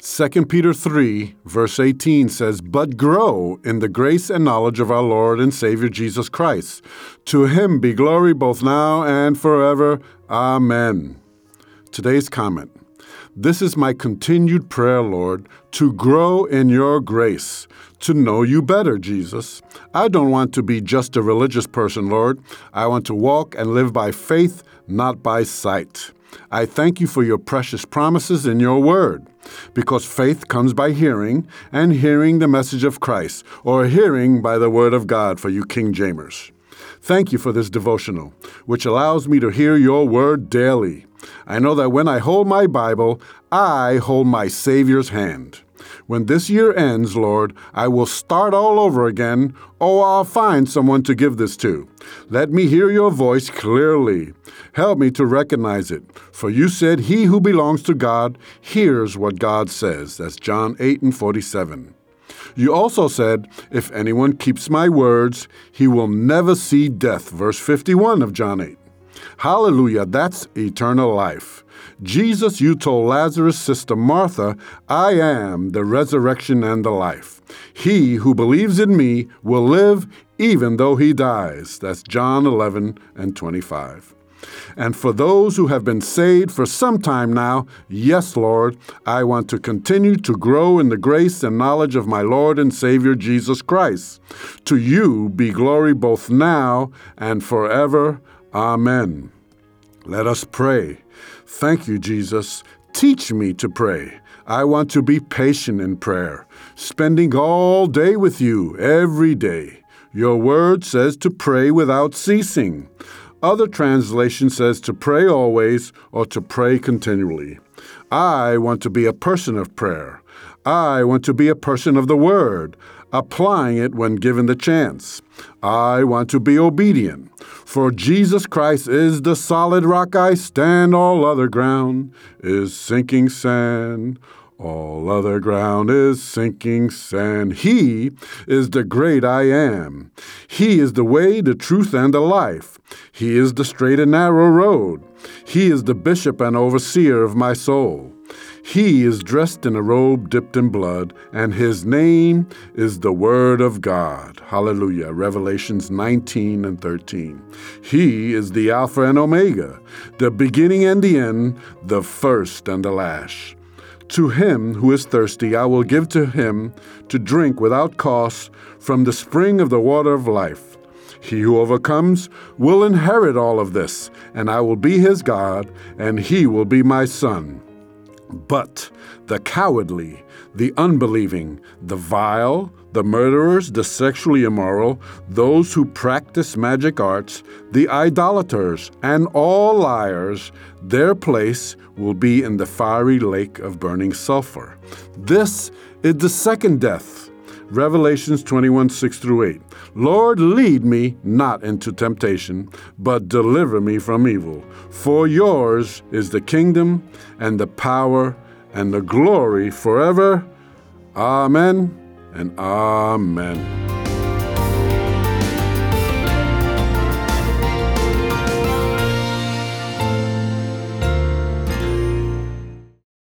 2 Peter 3, verse 18 says, But grow in the grace and knowledge of our Lord and Savior Jesus Christ. To him be glory both now and forever. Amen. Today's comment This is my continued prayer, Lord, to grow in your grace, to know you better, Jesus. I don't want to be just a religious person, Lord. I want to walk and live by faith, not by sight. I thank you for your precious promises in your word, because faith comes by hearing, and hearing the message of Christ, or hearing by the word of God for you King Jamers. Thank you for this devotional, which allows me to hear your word daily. I know that when I hold my Bible, I hold my Savior's hand. When this year ends, Lord, I will start all over again, or I'll find someone to give this to. Let me hear your voice clearly. Help me to recognize it. For you said, He who belongs to God hears what God says. That's John 8 and 47. You also said, If anyone keeps my words, he will never see death. Verse 51 of John 8. Hallelujah, that's eternal life. Jesus, you told Lazarus' sister Martha, I am the resurrection and the life. He who believes in me will live even though he dies. That's John 11 and 25. And for those who have been saved for some time now, yes, Lord, I want to continue to grow in the grace and knowledge of my Lord and Savior Jesus Christ. To you be glory both now and forever. Amen. Let us pray. Thank you, Jesus. Teach me to pray. I want to be patient in prayer, spending all day with you every day. Your word says to pray without ceasing. Other translation says to pray always or to pray continually. I want to be a person of prayer. I want to be a person of the word applying it when given the chance. I want to be obedient, for Jesus Christ is the solid rock I stand, all other ground is sinking sand. All other ground is sinking sand. He is the great I am. He is the way, the truth, and the life. He is the straight and narrow road. He is the bishop and overseer of my soul. He is dressed in a robe dipped in blood, and his name is the Word of God. Hallelujah. Revelations 19 and 13. He is the Alpha and Omega, the beginning and the end, the first and the last. To him who is thirsty, I will give to him to drink without cost from the spring of the water of life. He who overcomes will inherit all of this, and I will be his God, and he will be my son. But the cowardly, the unbelieving, the vile, the murderers, the sexually immoral, those who practice magic arts, the idolaters, and all liars, their place will be in the fiery lake of burning sulfur. This is the second death. Revelations 21 6 through 8. Lord, lead me not into temptation, but deliver me from evil. For yours is the kingdom, and the power, and the glory forever. Amen and amen.